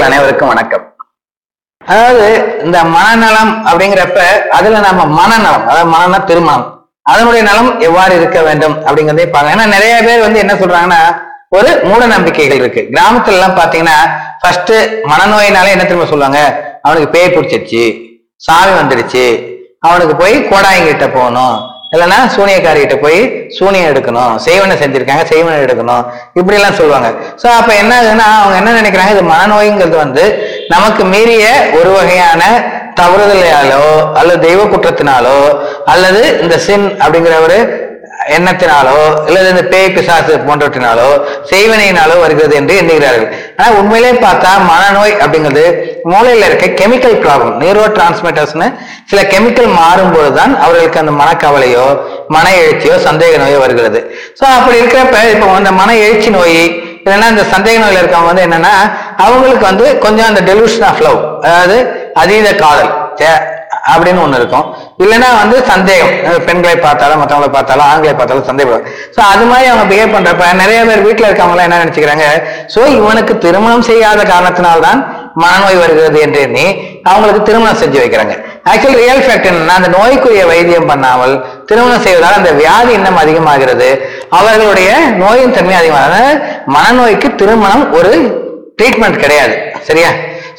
நேயர்கள் அனைவருக்கும் வணக்கம். அதாவது இந்த மனநலம் அப்படிங்கிறப்ப அதுல நம்ம மனநலம் அதாவது மனநல திருமணம். அதனுடைய நலம் எவ்வாறு இருக்க வேண்டும் அப்படிங்கறதே பாருங்க ஏன்னா நிறைய பேர் வந்து என்ன சொல்றாங்கன்னா ஒரு மூட நம்பிக்கைகள் இருக்கு. கிராமத்துல எல்லாம் பாத்தீங்கன்னா ஃபர்ஸ்ட் மனநோயினால என்ன திரும்ப சொல்லுவாங்க? அவனுக்கு பேய் பிடிச்சிருச்சு சாமி வந்துடுச்சு. அவனுக்கு போய் கோடாயங்கிட்ட போகணும். இல்லைன்னா சூனியக்காரிகிட்ட போய் சூனியம் எடுக்கணும். செய்வனை செஞ்சிருக்காங்க செய்வனை எடுக்கணும். இப்படி எல்லாம் சொல்லுவாங்க. ஸோ அப்போ என்ன ஆகுதுன்னா அவங்க என்ன நினைக்கிறாங்க? இது மனநோய்ங்கிறது வந்து நமக்கு மீறிய ஒரு வகையான தவறுதலையாலோ அல்லது தெய்வ குற்றத்தினாலோ அல்லது இந்த சின் அப்படிங்கிற ஒரு எண்ணத்தினாலோ அல்லது இந்த பேய் பிசாசு போன்றவற்றினாலோ செய்வனையினாலோ வருகிறது என்று எண்ணுகிறார்கள். ஆனால் உண்மையிலே பார்த்தா மனநோய் அப்படிங்கிறது மூளையில் இருக்க கெமிக்கல் ப்ராப்ளம் நியூரோ டிரான்ஸ்மிட்டர்ஸ்னு சில கெமிக்கல் மாறும்போது தான் அவர்களுக்கு அந்த மனக்கவலையோ மன எழுச்சியோ சந்தேக நோயோ வருகிறது. ஸோ அப்படி இருக்கிறப்ப இப்போ அந்த மன எழுச்சி நோய் இல்லைன்னா இந்த சந்தேக நோயில் இருக்கவங்க வந்து என்னன்னா அவங்களுக்கு வந்து கொஞ்சம் அந்த டெலிவிஷன் ஆஃப் லவ் அதாவது அதீத காதல் அப்படின்னு ஒன்று இருக்கும். இல்லைன்னா வந்து சந்தேகம். பெண்களை பார்த்தாலும் மற்றவங்களை பார்த்தாலும் ஆண்களை பார்த்தாலும் சந்தேகம். ஸோ அது மாதிரி அவங்க பிஹேவ் பண்றப்ப நிறைய பேர் வீட்டில் இருக்கவங்களாம் என்ன நினைச்சுக்கிறாங்க? ஸோ இவனுக்கு திருமணம் செய்யாத காரணத்தினால்தான் மனநோய் வருகிறது என்று எண்ணி அவங்களுக்கு திருமணம் செஞ்சு வைக்கிறாங்க. ஆக்சுவலி ரியல் ஃபேக்ட் என்னன்னா அந்த நோய்க்குரிய வைத்தியம் பண்ணாமல் திருமணம் செய்வதால் அந்த வியாதி இன்னும் அதிகமாகிறது. அவர்களுடைய நோயின் தன்மை அதிகமாக மனநோய்க்கு திருமணம் ஒரு ட்ரீட்மெண்ட் கிடையாது. சரியா?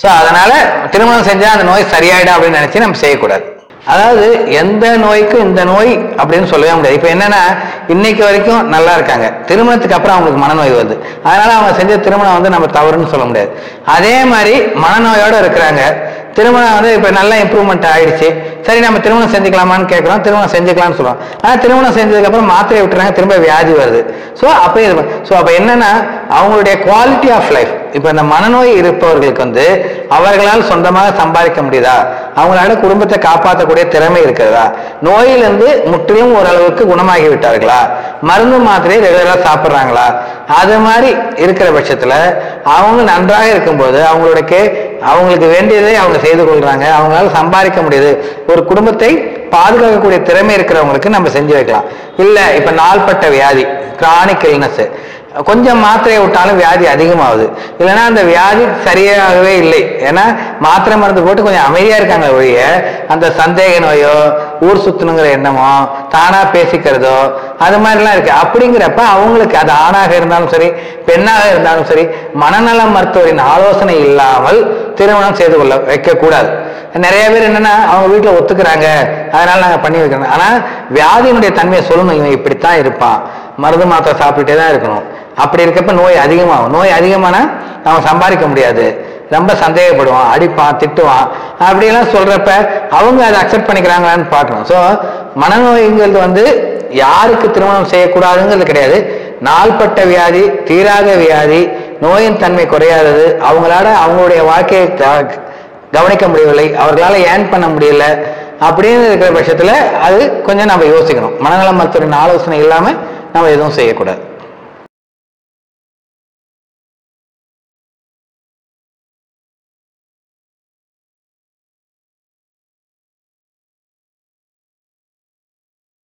ஸோ அதனால திருமணம் செஞ்சால் அந்த நோய் சரியாயிடும் அப்படின்னு நினைச்சு நம்ம செய்யக்கூடாது. அதாவது எந்த நோய்க்கும் இந்த நோய் அப்படின்னு சொல்லவே முடியாது. இப்போ என்னன்னா இன்னைக்கு வரைக்கும் நல்லா இருக்காங்க. திருமணத்துக்கு அப்புறம் அவங்களுக்கு மனநோய் வருது. அதனால அவங்க செஞ்ச திருமணம் வந்து நம்ம தவறுன்னு சொல்ல முடியாது. அதே மாதிரி மனநோயோட இருக்கிறாங்க. திருமணம் வந்து இப்போ நல்ல இம்ப்ரூவ்மெண்ட் ஆயிடுச்சு. சரி நம்ம திருமணம் செஞ்சுக்கலாமான்னு கேட்குறோம் திருமணம் செஞ்சுக்கலாம்னு சொல்லுவோம் ஆனால் திருமணம் செஞ்சதுக்கப்புறம் மாத்திரை மாத்திரையை விட்டுறாங்க. திரும்ப வியாதி வருது. ஸோ அப்போ இது ஸோ அப்போ என்னன்னா அவங்களுடைய குவாலிட்டி ஆஃப் லைஃப் இப்போ இந்த மனநோய் இருப்பவர்களுக்கு வந்து அவர்களால் சொந்தமாக சம்பாதிக்க முடியுதா? அவங்களால குடும்பத்தை காப்பாற்றக்கூடிய திறமை இருக்கிறதா? நோயிலிருந்து முற்றிலும் ஓரளவுக்கு குணமாகி விட்டார்களா? மருந்து மாத்திரையை ரெகுலராக சாப்பிட்றாங்களா? அது மாதிரி இருக்கிற பட்சத்தில் அவங்க நன்றாக இருக்கும்போது அவங்களுடைய அவங்களுக்கு வேண்டியதை அவங்க செய்து கொள்றாங்க. அவங்களால சம்பாதிக்க முடியுது. ஒரு குடும்பத்தை பாதுகாக்கக்கூடிய திறமை இருக்கிறவங்களுக்கு நம்ம செஞ்சு வைக்கலாம். இல்ல இப்ப நாள்பட்ட வியாதி கிரானிக் இல்னஸ் கொஞ்சம் மாத்திரையை விட்டாலும் வியாதி அதிகமாகுது. இல்லைன்னா அந்த வியாதி சரியாகவே இல்லை. ஏன்னா மாத்திரை மருந்து போட்டு கொஞ்சம் அமைதியா இருக்காங்க ஒழிய அந்த சந்தேக நோயோ ஊர் சுத்தணுங்கிற எண்ணமோ தானா பேசிக்கிறதோ அது மாதிரிலாம் இருக்கு. அப்படிங்கிறப்ப அவங்களுக்கு அது ஆணாக இருந்தாலும் சரி பெண்ணாக இருந்தாலும் சரி மனநல மருத்துவரின் ஆலோசனை இல்லாமல் திருமணம் செய்து கொள்ள வைக்கக்கூடாது. நிறைய பேர் என்னன்னா அவங்க வீட்டில் ஒத்துக்கிறாங்க. அதனால நாங்கள் பண்ணி வைக்கிறோம் ஆனால் வியாதியினுடைய தன்மையை சொல்லணும். இவன் இப்படித்தான் இருப்பான். மருந்து மாத்திரை சாப்பிட்டுட்டே தான் இருக்கணும். அப்படி இருக்கப்ப நோய் அதிகமாகும். நோய் அதிகமானால் அவன் சம்பாதிக்க முடியாது. ரொம்ப சந்தேகப்படுவான் அடிப்பான் திட்டுவான். அப்படியெல்லாம் சொல்றப்ப அவங்க அதை அக்செப்ட் பண்ணிக்கிறாங்களான்னு பார்க்கணும். ஸோ மனநோய்ங்கிறது வந்து யாருக்கு திருமணம் செய்யக்கூடாதுங்கிறது கிடையாது. நாள்பட்ட வியாதி தீராத வியாதி நோயின் தன்மை குறையாதது. அவங்களால அவங்களுடைய வாழ்க்கையை த- கவனிக்க முடியவில்லை. அவர்களால் ஏர்ன் பண்ண முடியல. அப்படின்னு இருக்கிற பட்சத்தில் அது கொஞ்சம் நம்ம யோசிக்கணும். மனநல மருத்துவரின் ஆலோசனை இல்லாமல் நம்ம எதுவும் செய்யக்கூடாது.